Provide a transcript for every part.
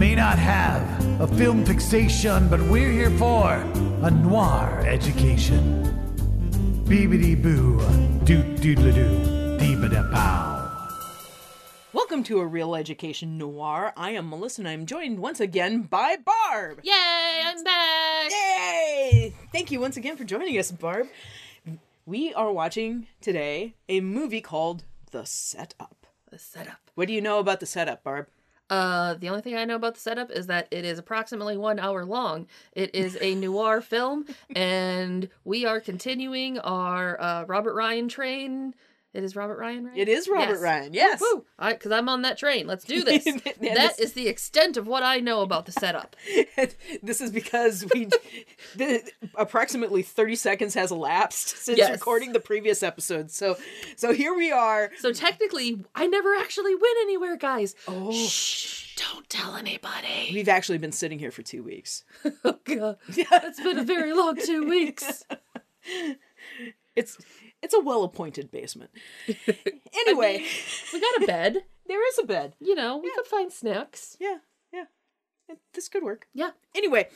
may not have a film fixation, but we're here for a noir education. Beebity boo, doot doodle doo, dee da pow. Welcome to a Reel Education Noir. I am Melissa and I'm joined once again by Barb. Yay, I'm back. Yay! Thank you once again for joining us, Barb. We are watching today a movie called The Setup. The setup. What do you know about The Setup, Barb? Uh, the only thing I know about the setup is that it is approximately one hour long. It is a noir film, and we are continuing our uh, Robert Ryan train. It is Robert Ryan, right? It is Robert Ryan, yes. Woo! Because I'm on that train. Let's do this. That is the extent of what I know about the setup. this is because we the, approximately 30 seconds has elapsed since Yes. recording the previous episode. So so here we are. So technically, I never actually went anywhere, guys. Oh. Shh! Don't tell anybody. We've actually been sitting here for 2 weeks. Oh god, it's been a very long two weeks. It's it's a well-appointed basement. Anyway, We got a bed. there is a bed. You know, we could find snacks. Yeah, yeah. This could work. Yeah. Anyway,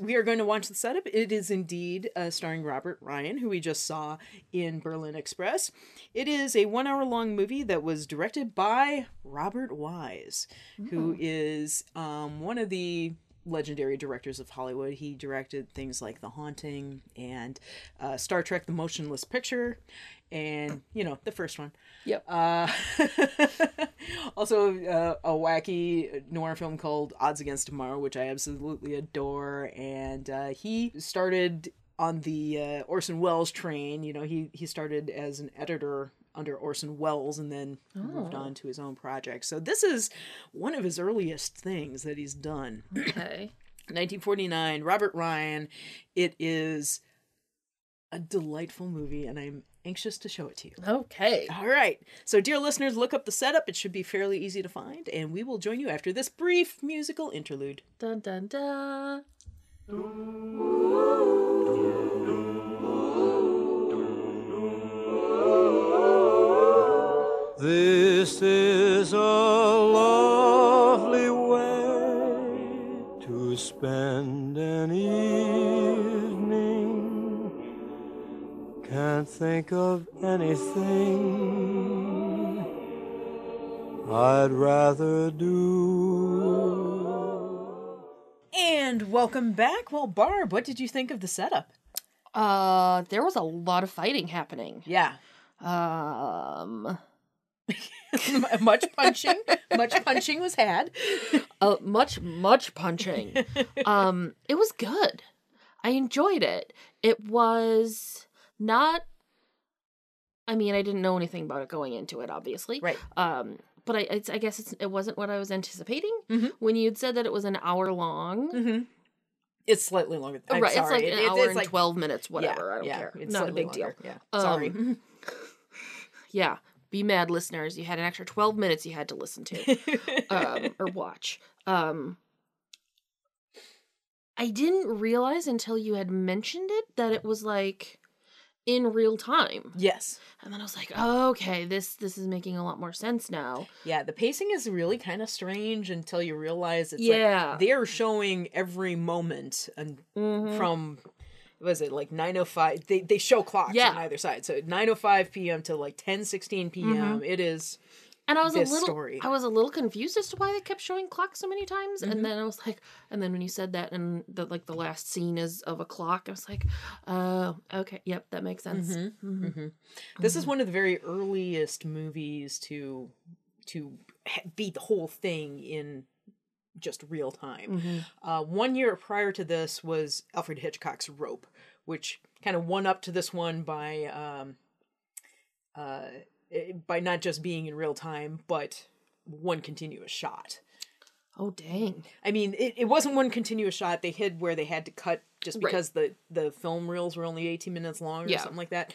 we are going to watch the setup. It is indeed uh, starring Robert Ryan, who we just saw in Berlin Express. It is a one hour long movie that was directed by Robert Wise, who is um, one of the legendary directors of Hollywood. He directed things like The Haunting and uh, Star Trek The Motionless Picture, and, you know, the first one. Yep. Uh, also, uh, a wacky noir film called Odds Against Tomorrow, which I absolutely adore. And uh, he started on the uh, Orson Welles train. You know, he he started as an editor under Orson Welles and then moved oh. on to his own project. So this is one of his earliest things that he's done. Okay. 1949, Robert Ryan. It is a delightful movie, and I'm anxious to show it to you. Okay. All right. So, dear listeners, look up the setup. It should be fairly easy to find, and we will join you after this brief musical interlude. Dun dun dun. This is a lovely way to spend an evening. Can't think of anything I'd rather do. And welcome back. Well, Barb, what did you think of the setup? Uh, there was a lot of fighting happening. Yeah. Um, much punching. much punching was had. uh, much much punching. um, it was good. I enjoyed it. It was not. I mean, I didn't know anything about it going into it, obviously. Right. Um, but I, it's, I guess it's, it wasn't what I was anticipating Mhm. when you'd said that it was an hour long. Mm-hmm. It's slightly longer. I'm right, sorry. it's like an it's- hour it's and like- twelve minutes, whatever. Yeah, I don't yeah, care. it's Not a big deal. longer. Yeah. Um, Sorry. Yeah, be mad, listeners. You had an extra twelve minutes you had to listen to um, or watch. Um, I didn't realize until you had mentioned it that it was like in real time, yes. and then I was like, oh, okay, this this is making a lot more sense now. Yeah, the pacing is really kind of strange until you realize it's Yeah. like they're showing every moment and Mhm. from was it like 905 they they show clocks Yeah. on either side so 905 p.m to like 10 16 p.m it is And I was a little, story. I was a little confused as to why they kept showing clocks so many times. Mm-hmm. And then I was like, and then when you said that, and the like, the last scene is of a clock, I was like, oh, okay, yep, that makes sense. Mm-hmm. Mhm. this is one of the very earliest movies to to beat the whole thing in just real time Mhm. Uh, one year prior to this was Alfred Hitchcock's Rope, which kind of won up to this one by um, uh, eh, by not just being in real time, but one continuous shot. Oh dang. I mean, it, it wasn't one continuous shot. They hid where they had to cut just Right. because the the film reels were only 18 minutes long or Yeah. something like that.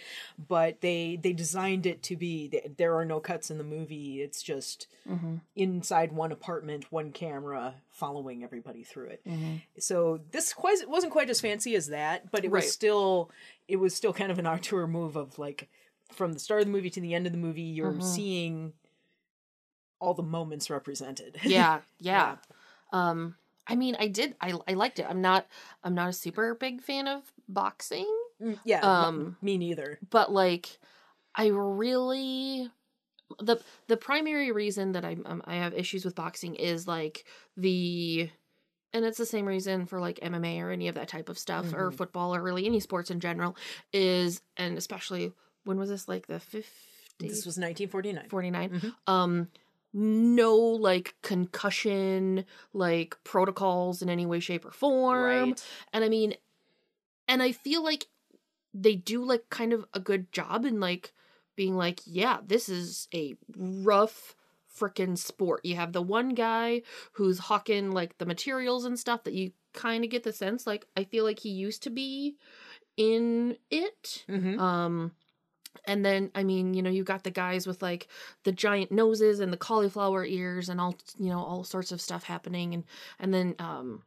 But they they designed it to be th- there are no cuts in the movie. It's just Mm-hmm. inside one apartment, one camera following everybody through it. Mm-hmm. So this quite wasn't quite as fancy as that, but it was still it was still kind of an auteur move of like from the start of the movie to the end of the movie, you're Mhm. seeing all the moments represented. Yeah, yeah. Um, I mean, I did. I I liked it. I'm not. I'm not a super big fan of boxing, Mm, Yeah, Um, me neither. but like, I really the the primary reason that I um, I have issues with boxing is like the and it's the same reason for like MMA or any of that type of stuff or Mhm. football or really any sports in general is and especially when was this like the 50s This was 1949. 49 Mhm. um no like concussion like protocols in any way shape or form Right. and i mean and i feel like they do like kind of a good job in like being like yeah this is a rough frickin' sport you have the one guy who's hawking like the materials and stuff that you kind of get the sense like i feel like he used to be in it Mm-hmm. um and then i mean you know you got the guys with like the giant noses and the cauliflower ears and all you know all sorts of stuff happening. And and then um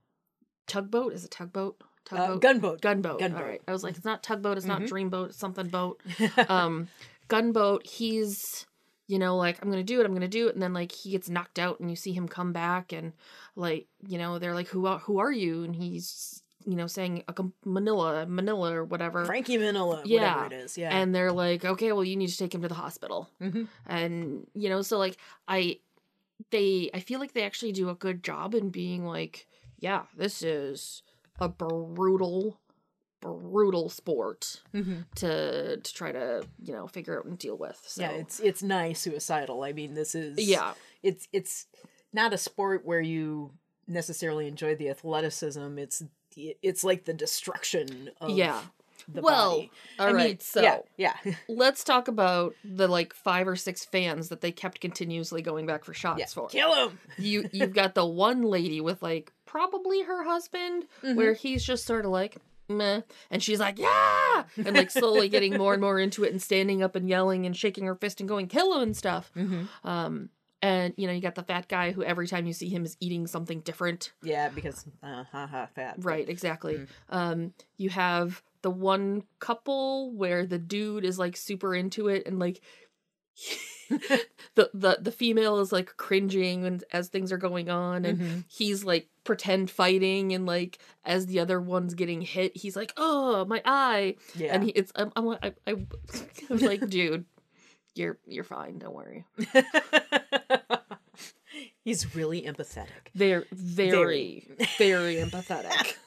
tugboat? Is it tugboat? Uh, tugboat? gunboat. gunboat. Gunboat. all right. I was like it's not tugboat. It's not Mhm. dreamboat. It's something boat. Um gunboat he's you know like i'm gonna do it. I'm gonna do it. And then like he gets knocked out and you see him come back and like you know they're like who are who are you? And he's you know saying a manila manila or whatever Frankie Manila, Yeah. whatever it is. Yeah. and they're like okay well you need to take him to the hospital Mhm. and you know so like i they i feel like they actually do a good job in being like yeah this is a brutal brutal sport Mhm. to to try to you know figure out and deal with so Yeah, it's it's nigh suicidal. I mean, this is yeah It's it's not a sport where you necessarily enjoy the athleticism. It's it's like the destruction of yeah the well body. all I right mean, so yeah, yeah. let's talk about the like five or six fans that they kept continuously going back for shots yeah. for Kill him. you you've got the one lady with like probably her husband where he's just sort of like meh and she's like yeah and like slowly getting more and more into it and standing up and yelling and shaking her fist and going kill him and stuff Mhm. um and you know you got the fat guy who every time you see him is eating something different Yeah, because uh, haha, fat. right exactly Mm. um you have the one couple where the dude is like super into it and like the the the female is like cringing and as things are going on and Mhm. he's like pretend fighting and like as the other one's getting hit he's like oh my eye Yeah. and he, it's I'm, I'm like I, I, I'm like dude you're you're fine don't worry He's really empathetic. they're very very. empathetic.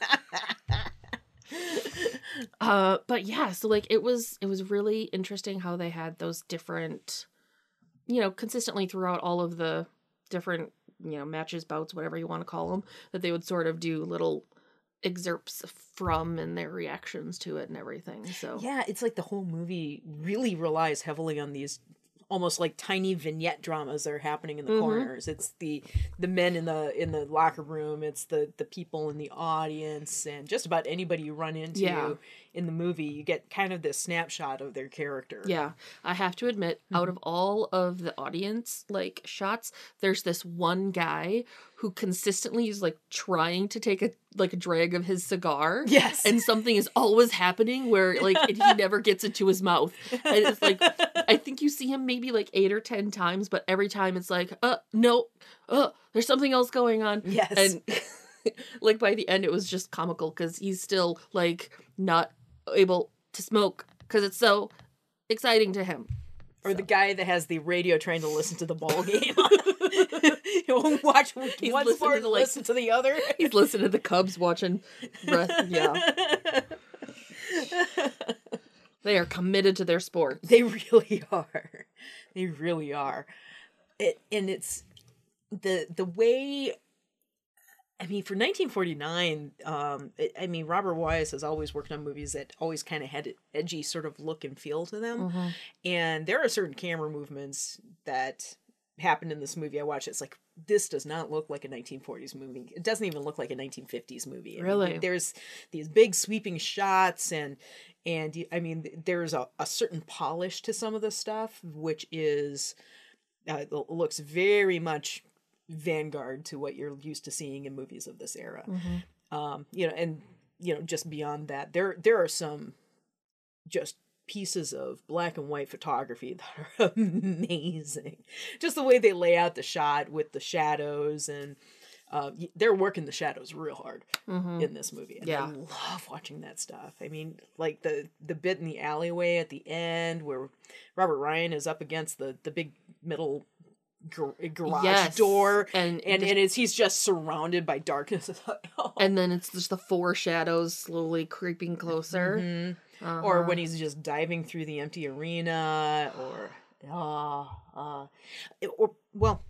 Uh but yeah so like it was it was really interesting how they had those different you know consistently throughout all of the different you know matches bouts whatever you want to call them that they would sort of do little excerpts from and their reactions to it and everything so. Yeah, it's like the whole movie really relies heavily on these almost like tiny vignette dramas that are happening in the Mhm. corners. It's the the men in the in the locker room, it's the the people in the audience and just about anybody you run into Yeah. In the movie, you get kind of this snapshot of their character. Yeah, I have to admit, out of all of the audience like shots, there's this one guy who consistently is like trying to take a like a drag of his cigar. Yes. And something is always happening where like and he never gets it to his mouth. And it's like I think you see him maybe like eight or ten times, but every time it's like, uh no, uh, there's something else going on. Yes. And like by the end it was just comical because he's still like not able to smoke because it's so exciting to him. or the guy that has the radio trying to listen to the ball game. He'll watch one sport to, like- listen to the other. He's listening to the Cubs watching. Breath, yeah, they are committed to their sport. They really are. They really are. It and it's the the way I mean, for 1949, um, it, I mean, Robert Wise has always worked on movies that always kind of had an edgy sort of look and feel to them. Mm-hmm. And there are certain camera movements that happened in this movie I watched. It's like, this does not look like a 1940s movie. It doesn't even look like a 1950s movie. I mean, Really? there's these big sweeping shots and and I mean there's a, a certain polish to some of the stuff which is uh, looks very much vanguard to what you're used to seeing in movies of this era. Mm-hmm. Um, you know, and you know, just beyond that, there there are some just pieces of black and white photography that are amazing. Just the way they lay out the shot with the shadows and Uh, they're working the shadows real hard in this movie. And Yeah. I love watching that stuff. I mean, like the the bit in the alleyway at the end where Robert Ryan is up against the the big middle gar- garage Yes. door, And- and and it's he's just surrounded by darkness. Oh. And then it's just the four shadows slowly creeping closer. Mm-hmm. Uh-huh. or when he's just diving through the empty arena or uh, uh, or well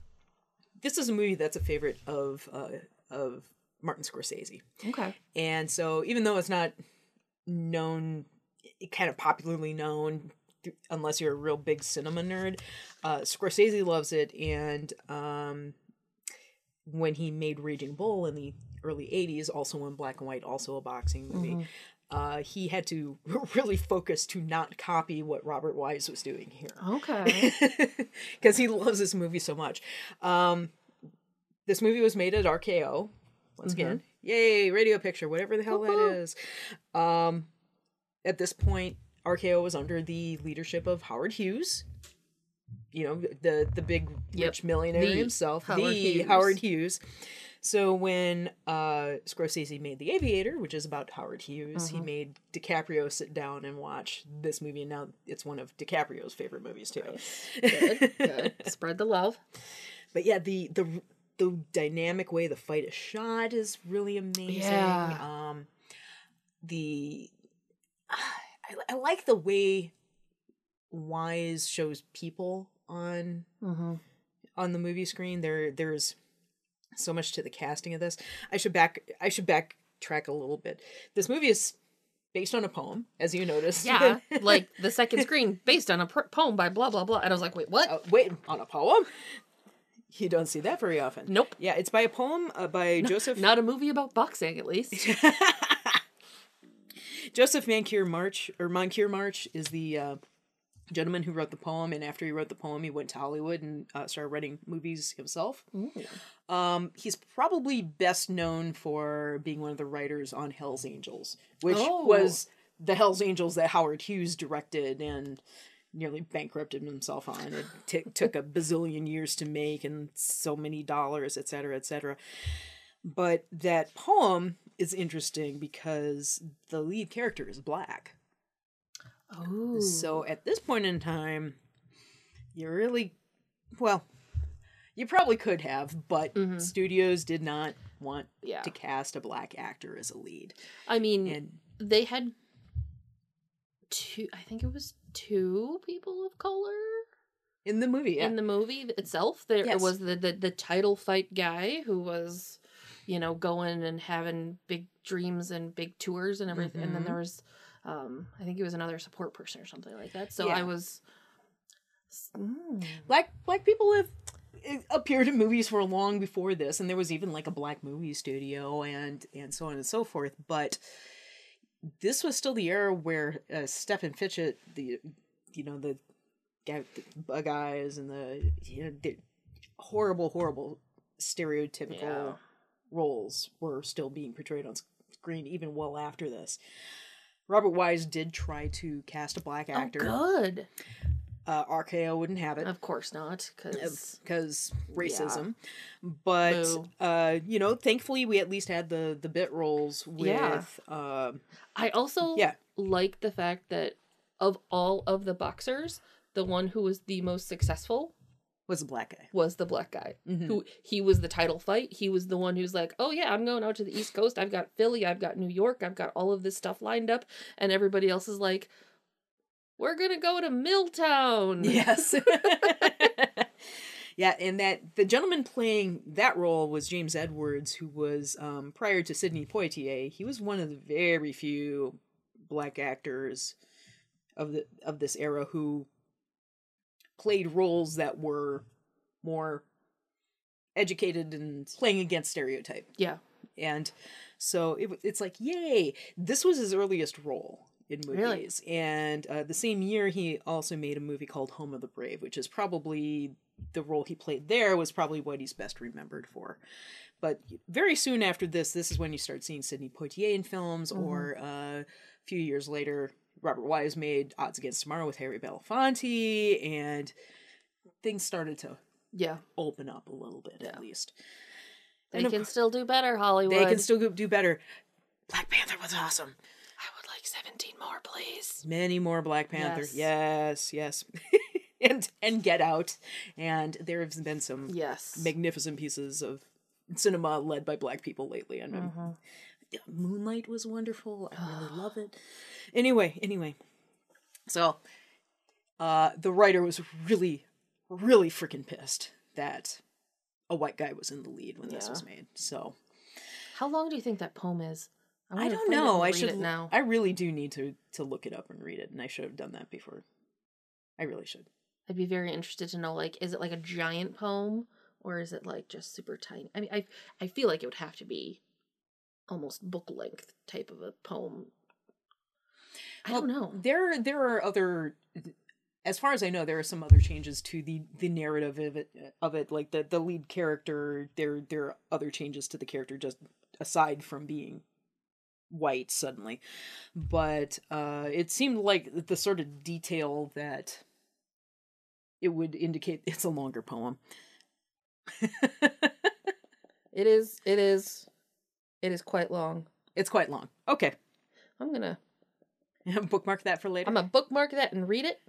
this is a movie that's a favorite of uh, of Martin Scorsese Okay. and so even though it's not known kind of popularly known unless you're a real big cinema nerd uh, Scorsese loves it and um, when he made Raging Bull in the early 80s also in black and white also a boxing movie uh, he had to really focus to not copy what Robert Wise was doing here Okay. because he loves this movie so much. Um, this movie was made at RKO. Once again, yay, radio picture, whatever the hell that is. Um, at this point, RKO was under the leadership of Howard Hughes. You know, the the big Yep. rich millionaire The himself, Howard the Hughes. Howard Hughes. So when uh, Scorsese made The Aviator, which is about Howard Hughes, he made DiCaprio sit down and watch this movie, and now it's one of DiCaprio's favorite movies too. good. Good. Spread the love. But yeah, the the the dynamic way the fight is shot is really amazing. Yeah. Um, the I, I like the way Wise shows people on Mm-hmm. on the movie screen. There there's so much to the casting of this. I should back I should backtrack a little bit. This movie is based on a poem, as you noticed. Yeah, like the second screen based on a pr- poem by blah blah blah, and I was like, wait, what? Uh, wait, on a poem? You don't see that very often. Nope. Yeah, it's by a poem uh, by Joseph Not a movie about boxing, at least. Joseph Mancure March or Moncure March is the uh, gentleman who wrote the poem, and after he wrote the poem, he went to Hollywood and uh, started writing movies himself. Um, he's probably best known for being one of the writers on Hell's Angels, which Oh. was the Hell's Angels that Howard Hughes directed and nearly bankrupted himself on. It t- took a bazillion years to make and so many dollars, et cetera, et cetera. But that poem is interesting because the lead character is black. Oh, So at this point in time, you really, well, you probably could have, but mm-hmm. studios did not want Yeah. to cast a black actor as a lead. I mean, And they had two. I think it was two people of color in the movie, yeah. in the movie itself. There Yes. was the, the the title fight guy who was, you know, going and having big dreams and big tours and everything. And then Mhm. there was, um, I think he was another support person or something like that. So Yeah. I was. Mm. black black people have eh, appeared in movies for long before this and there was even like a black movie studio and and so on and so forth but this was still the era where uh, Stepin Fetchit the you know the guy the bug eyes and the you know the horrible horrible stereotypical Yeah. Roles were still being portrayed on screen even well after this Robert Wise did try to cast a black actor. Oh, good. Uh, RKO wouldn't have it Of course not, because racism. But uh, you know, thankfully we at least had the the bit roles with Yeah. um I also Yeah. like the fact that of all of the boxers, the one who was the most successful was a black guy. was the black guy. Mhm. Who he was the title fight. He was the one who's like, "Oh yeah, I'm going out to the East Coast. I've got Philly. I've got New York. I've got all of this stuff lined up." And everybody else is like, "We're gonna go to Milltown." Yes. yeah, and that the gentleman playing that role was James Edwards, who was um, prior to Sidney Poitier. He was one of the very few black actors of the of this era who played roles that were more educated and playing against stereotype. yeah. And so it, it's like, yay! This was his earliest role in Really? movies. And uh, the same year, he also made a movie called Home of the Brave, which is probably the role he played there was probably what he's best remembered for. But very soon after this, this is when you start seeing Sidney Poitier in films, or uh, a few years later, Robert Wise made Odds Against Tomorrow with Harry Belafonte, and things started to Yeah. open up a little bit Yeah. at least. They And can cour- still do better, Hollywood. they can still do better. Black Panther was awesome. I would like 17 more, please. Many more Black Panther. Yes. Yes, yes. and and Get Out. And there have been some Yes. magnificent pieces of cinema led by black people lately. And Mm-hmm. Moonlight was wonderful. I really love it. Anyway, anyway. So uh the writer was really, really freaking pissed that a white guy was in the lead when this was made. So How long do you think that poem is? I wanna don't know. I should now. I really do need to to look it up and read it, and I should have done that before. I really should. I'd be very interested to know like is it like a giant poem or is it like just super tiny? I mean I I feel like it would have to be almost book length type of a poem. I don't know. There there are other as far as I know, there are some other changes to the the narrative of it of it. Like the the lead character, there there are other changes to the character just aside from being white suddenly. But uh it seemed like the sort of detail that it would indicate it's a longer poem. It is it is it is quite long. it's quite long. Okay. I'm to Bookmark that for later. I'm to bookmark that and read it.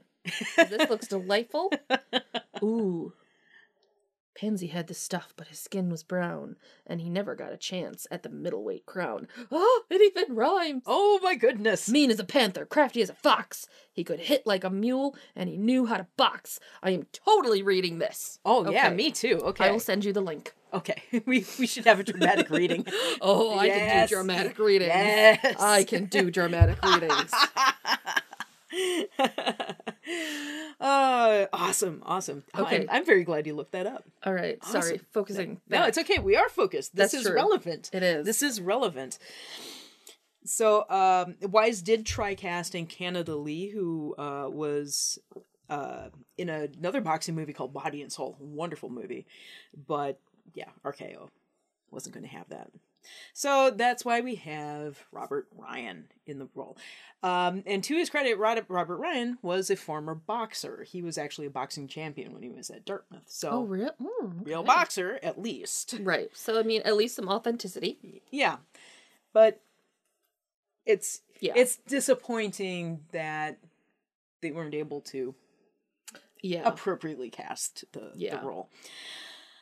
This looks delightful. Ooh. Pansy had the stuff, but his skin was brown, and he never got a chance at the middleweight crown. Oh, it even rhymes! oh my goodness. Mean as a panther, crafty as a fox. He could hit like a mule, and he knew how to box. I am totally reading this. Oh yeah, me too. Okay. I will send you the link. Okay, we we should have a dramatic reading. Oh, I can do dramatic readings. Yes. I can do dramatic readings. uh, awesome, awesome. Oh, Okay. I'm, I'm very glad you looked that up. All right, sorry, focusing. No, it's okay. We are focused. This That's is true. relevant. It is. This is relevant. So, um, Wise did try casting Canada Lee, who uh, was uh, in another boxing movie called Body and Soul. Wonderful movie. But yeah, RKO wasn't going to have that. So that's why we have Robert Ryan in the role. Um, and to his credit, Robert Ryan was a former boxer. He was actually a boxing champion when he was at Dartmouth. So, Oh, real? Mm, real boxer, at least. Right. So, I mean, at least some authenticity. Yeah. But it's Yeah. it's disappointing that they weren't able to Yeah. appropriately cast the, Yeah. the role.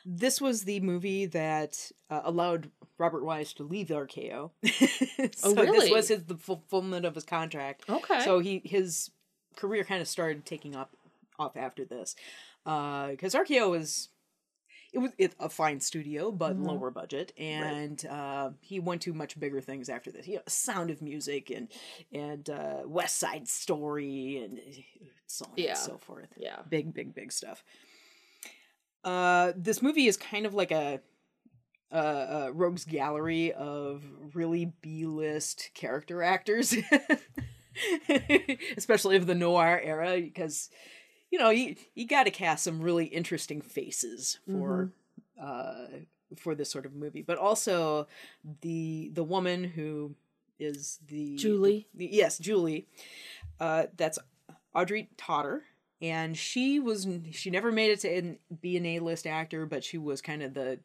This was the movie that uh, allowed Robert Wise to leave RKO. so Oh, really? This was his the fulfillment of his contract. Okay. So he his career kind of started taking up off after this, because RKO was it was it, a fine studio but Mhm. lower budget, and uh, he went to much bigger things after this. You know, Sound of Music and and uh, West Side Story and so on Yeah. and so forth. yeah. Big, big, big stuff. Uh, this movie is kind of like a, a, a rogues gallery of really B-list character actors, especially of the noir era, because you know you you got to cast some really interesting faces for uh for this sort of movie, but also the the woman who is the Julie. the- yes, Julie. Uh, that's Audrey Totter, and she was she never made it to be an A list actor, but she was kind of the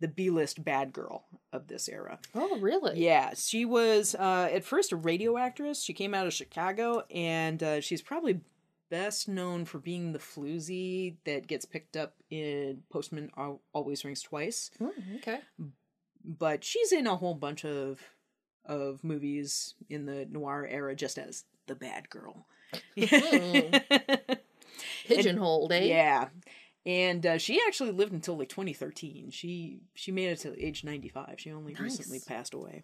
the B list bad girl of this era. Oh, really? Yeah, she was uh, at first a radio actress. She came out of Chicago, and uh, she's probably best known for being the floozy that gets picked up in Postman Al- Always Rings Twice. Hmm, okay. But she's in a whole bunch of of movies in the noir era just as the bad girl. Pigeonholed, eh? Yeah. And uh, she actually lived until like 2013. She she made it to age 95. She only recently passed away.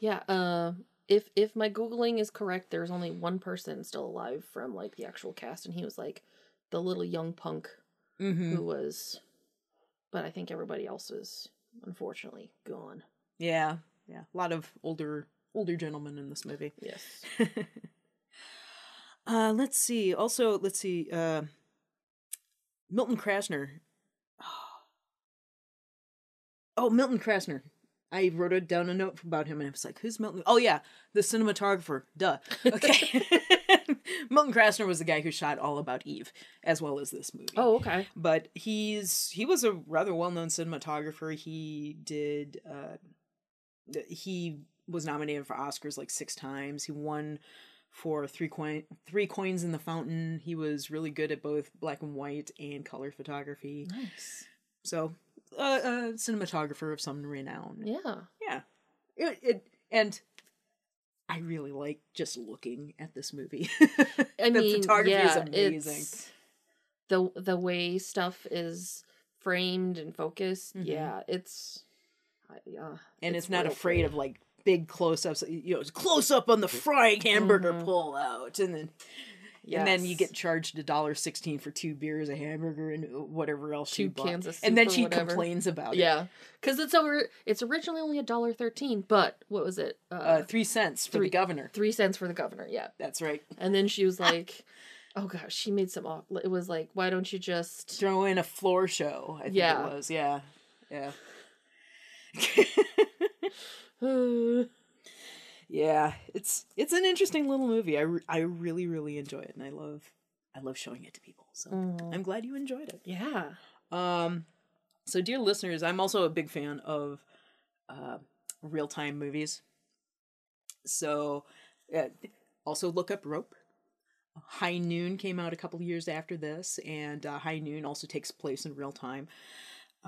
Yeah. Uh, if if my googling is correct, there's only one person still alive from like the actual cast, and he was like the little young punk Mm-hmm. who was. But I think everybody else is unfortunately gone. Yeah, yeah. A lot of older older gentlemen in this movie. Yes. uh, let's see. Also, let's see. Uh, Milton Krasner. Oh, Milton Krasner. I wrote it down a note about him, and I was like, "Who's Milton?" Oh yeah, the cinematographer. Duh. Okay. Milton Krasner was the guy who shot All About Eve, as well as this movie. Oh, okay. but he's he was a rather well known cinematographer. He did uh, he was nominated for Oscars like six times. He won for three coin three coins in the fountain. He was really good at both black and white and color photography. Nice. So uh, a cinematographer of some renown. Yeah. Yeah. It, it and I really like just looking at this movie. I the mean, photography is yeah, amazing. it's- The the way stuff is framed and focused, Mhm. yeah, it's yeah, and it's, not afraid pretty. of like big close-ups you know close up on the frying hamburger Mhm. pull out and then and then you get charged a dollar sixteen for two beers a hamburger and whatever else she Two bought. cans of and then she whatever. complains about it yeah, because it's over. It's originally only a dollar thirteen, but what was it? Uh, uh, three cents for three- the governor three cents for the governor. Yeah, that's right and then she was like, "Oh gosh," she made some. It was like, "Why don't you just?" throw in a floor show i think Yeah. it was yeah yeah yeah it's it's an interesting little movie. I, re- I really really enjoy it and i love i love showing it to people so Mhm. i'm glad you enjoyed it. Yeah. um so dear listeners i'm also a big fan of uh real-time movies. So uh, also look up rope. High noon came out a couple years after this and uh, high noon also takes place in real time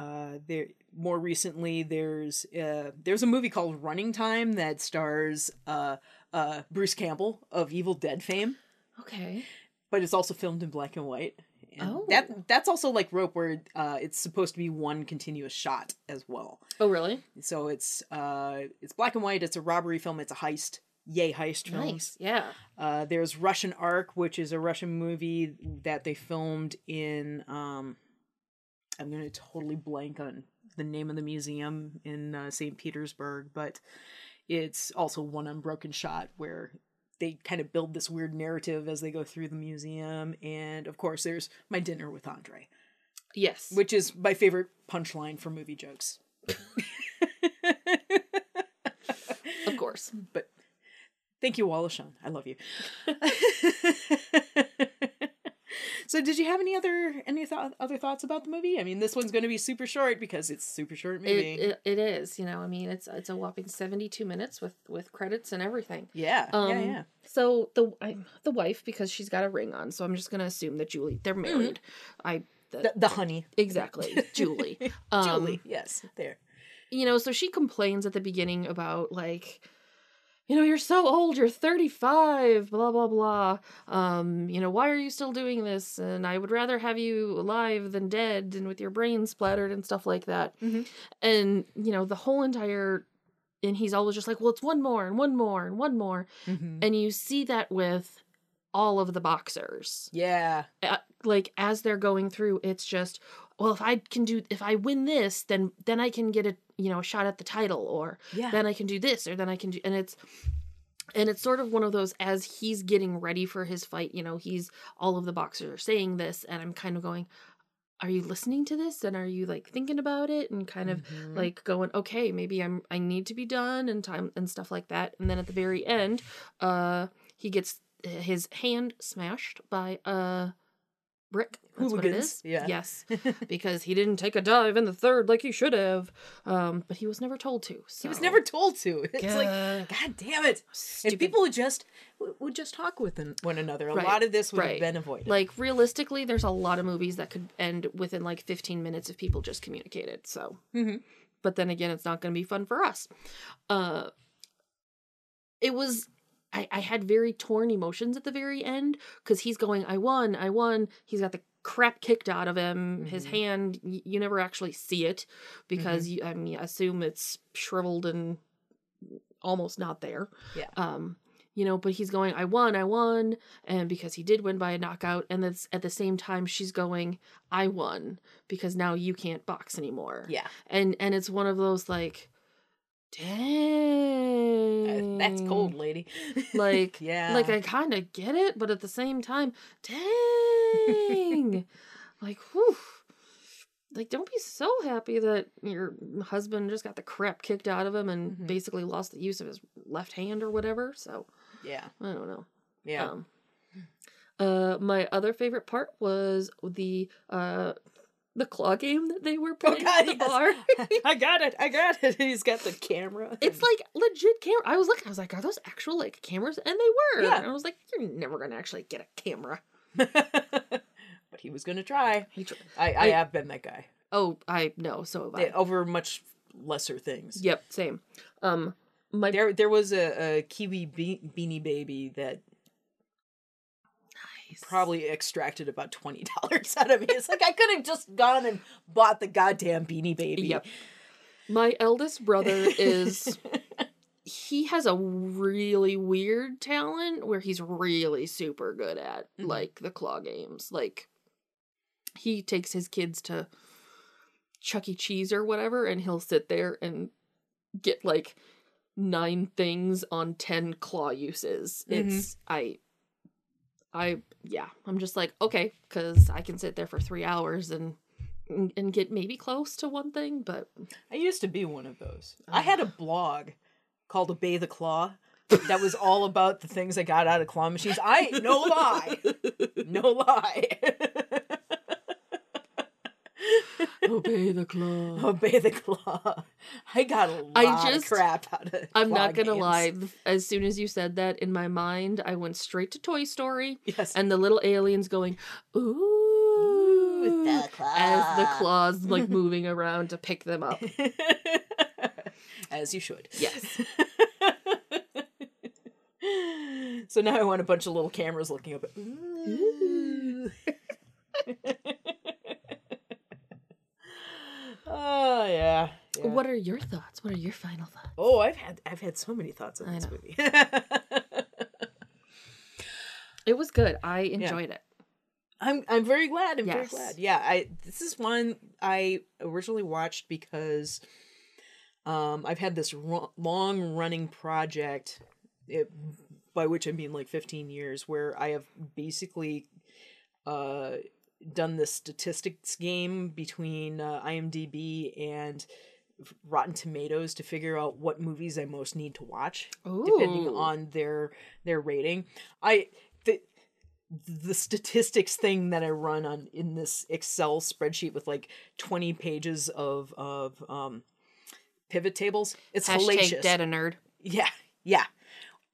uh, there more recently there's uh, there's a movie called Running Time that stars uh, uh, Bruce Campbell of Evil Dead fame, Okay. but it's also filmed in black and white. And Oh. that that's also like Rope, where uh, it's supposed to be one continuous shot as well. Oh, really? So it's uh, it's black and white. It's a robbery film. It's a heist. Yay heist films. Nice. Yeah. Uh, there's Russian Ark, which is a Russian movie that they filmed in. Um, I'm going to totally blank on the name of the museum in uh, St. Petersburg, but it's also one unbroken shot where they kind of build this weird narrative as they go through the museum. And of course, there's My Dinner with Andre, Yes. which is my favorite punchline for movie jokes. of course. but thank you, Wallace Shawn. I love you. so, did you have any other any th- other thoughts about the movie? I mean, this one's going to be super short because it's a super short movie. It, it it is. You know, I mean, it's it's a whopping seventy two minutes with with credits and everything. yeah, Um, yeah, yeah. So the I, the wife because she's got a ring on, so I'm just gonna assume that Julie they're married. I the, The, the honey, exactly Julie. Um, Julie. Yes, there. you know, so she complains at the beginning about like, you know, you're so old, you're 35, blah blah blah. Um, you know, why are you still doing this? And I would rather have you alive than dead and with your brain splattered and stuff like that. Mhm. And you know, the whole entire and he's always just like, well, it's one more and one more and one more. Mhm. And you see that with all of the boxers Yeah, uh, like as they're going through it's just well if i can do if i win this then then i can get a you know a shot at the title or yeah. then i can do this or then i can do and it's and it's sort of one of those as he's getting ready for his fight you know he's all of the boxers are saying this and i'm kind of going are you listening to this and are you like thinking about it and kind of Mhm. like going okay maybe i'm i need to be done and time and stuff like that and then at the very end uh he gets his hand smashed by a brick that's what it Hooligans, yeah. yes because he didn't take a dive in the third like he should have um but he was never told to so he was never told to. It's like, God damn it! Stupid. If people would just would just talk with one another, a Right, lot of this would right. have been avoided. like realistically there's a lot of movies that could end within like 15 minutes if people just communicated so Mhm. but then again it's not going to be fun for us uh it was I, I had very torn emotions at the very end because he's going i won i won he's got the crap kicked out of him his Mhm. hand y- you never actually see it because Mm-hmm. you i mean I assume it's shriveled and almost not there Yeah. um you know but he's going i won i won and because he did win by a knockout and that's at the same time she's going i won because now you can't box anymore yeah, and and it's one of those like dang that's cold, lady. like yeah, like i kind of get it but at the same time dang like whew like don't be so happy that your husband just got the crap kicked out of him and Mhm. basically lost the use of his left hand or whatever so yeah, i don't know yeah. um, Uh, my other favorite part was the uh the claw game that they were playing at the yes. bar. I got it. I got it. He's got the camera. It's like legit camera. I was looking. I was like, "Are those actual like cameras?" And they were. Yeah. And I was like, "You're never gonna actually get a camera." but he was gonna try. He tr- I, I, I- have been that guy oh, I know. So have I. Over much lesser things. Yep, same. Um, my There, there was a, a kiwi be- beanie baby that probably extracted about twenty dollars out of me. It's like I could have just gone and bought the goddamn beanie baby. Yep. My eldest brother is he has a really weird talent where he's really super good at Mhm. like the claw games. Like he takes his kids to Chuck E. Cheese or whatever and he'll sit there and get like nine things on 10 claw uses. Mhm. It's I I yeah, I'm just like, okay, cuz I can sit there for 3 hours and and and get maybe close to one thing, but I used to be one of those. I ah. had a blog called Obey the Claw that was all about the things I got out of claw machines. I no lie. No lie. obey the claw. Obey the claw. I got a lot I of just- crap out of I'm not gonna games. lie. As soon as you said that, in my mind, I went straight to Toy Story Yes. and the little aliens going, ooh, the claw. as the claws like moving around to pick them up. As you should. Yes. so now I want a bunch of little cameras looking up. At, Ooh. oh yeah. yeah. What are your thoughts? What are your final thoughts? Oh, I've had I've had so many thoughts on this movie. It was good. I enjoyed it. I'm I'm very glad. I'm very glad. Yeah, I this is one I originally watched because um I've had this ro- long running project it, by which I mean like 15 years where I have basically uh done this statistics game between uh, IMDb and Rotten Tomatoes to figure out what movies I most need to watch depending on their their rating. I the the statistics thing that I run on in this Excel spreadsheet with like 20 pages of of um pivot tables. It's Hashtag hellacious. dead a nerd. Yeah. Yeah.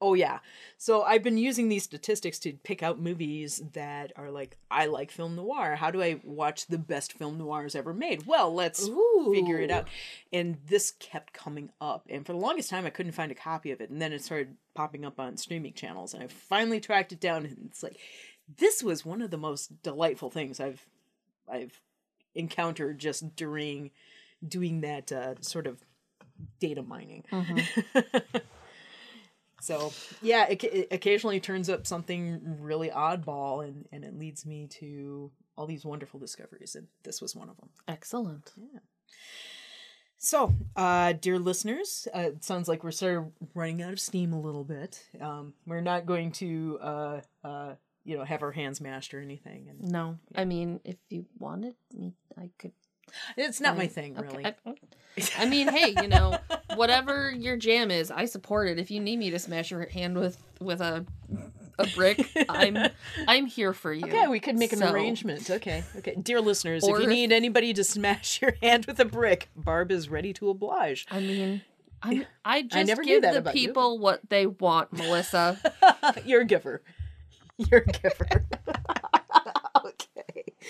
Oh yeah. So I've been using these statistics to pick out movies that are like I like film noir. How do I watch the best film noirs ever made? Well, let's figure it out. And this kept coming up. And for the longest time I couldn't find a copy of it. And then it started popping up on streaming channels and I finally tracked it down and it's like this was one of the most delightful things I've I've encountered just during doing that uh, sort of data mining. So yeah, it, it occasionally turns up something really oddball, and and it leads me to all these wonderful discoveries, and this was one of them. Excellent. So, uh, dear listeners, uh, it sounds like we're sort of running out of steam a little bit. Um, we're not going to, uh, uh, you know, have our hands mashed or anything, and No, I mean, if you wanted me, I could. It's not my fine. thing Okay, really. I, I mean, hey, you know, whatever your jam is, I support it. If you need me to smash your hand with with a a brick, I'm I'm here for you. Okay, we could make an So- arrangement. Okay, okay, dear listeners, if you need anybody to smash your hand with a brick, Barb is ready to oblige. I mean, I'm, I just never give the about you. people what they want, Melissa. You're a giver. You're a giver.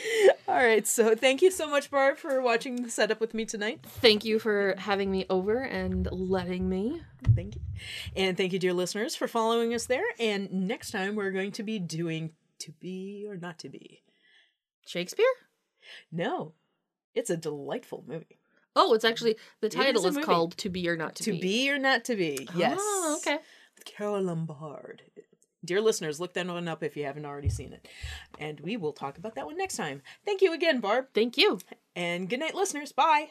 All right. So thank you so much, Barb, for watching the setup with me tonight. Thank you for having me over and letting me. Thank you. And thank you, dear listeners, for following us there. And next time we're going to be doing To Be or Not to Be. Shakespeare? No, it's a delightful movie. Oh, it's actually the title a is, called "To Be or Not to, Be. To Be or Not to Be. Ah, yes. Oh, okay. With Carole Lombard. Dear listeners, look that one up if you haven't already seen it. And we will talk about that one next time. Thank you again, Barb. Thank you. And good night, listeners. Bye.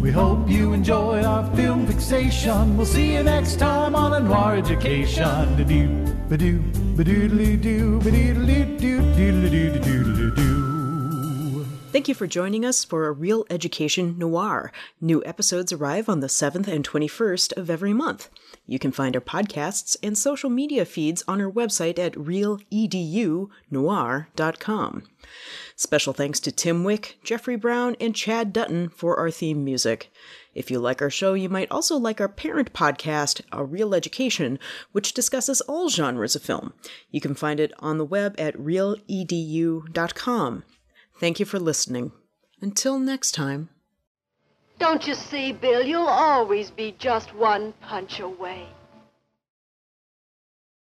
We hope you enjoy our film fixation. We'll see you next time on a Noir Education. Thank you for joining us for a Reel Education Noir. New episodes arrive on the 7th and 21st of every month. You can find our podcasts and social media feeds on our website at reeledunoir.com. Special thanks to Tim Wick, Jeffrey Brown, and Chad Dutton for our theme music. If you like our show, you might also like our parent podcast, A Reel Education, which discusses all genres of film. You can find it on the web at reeledu.com. Thank you for listening. Until next time. Don't you see, Bill, you'll always be just one punch away.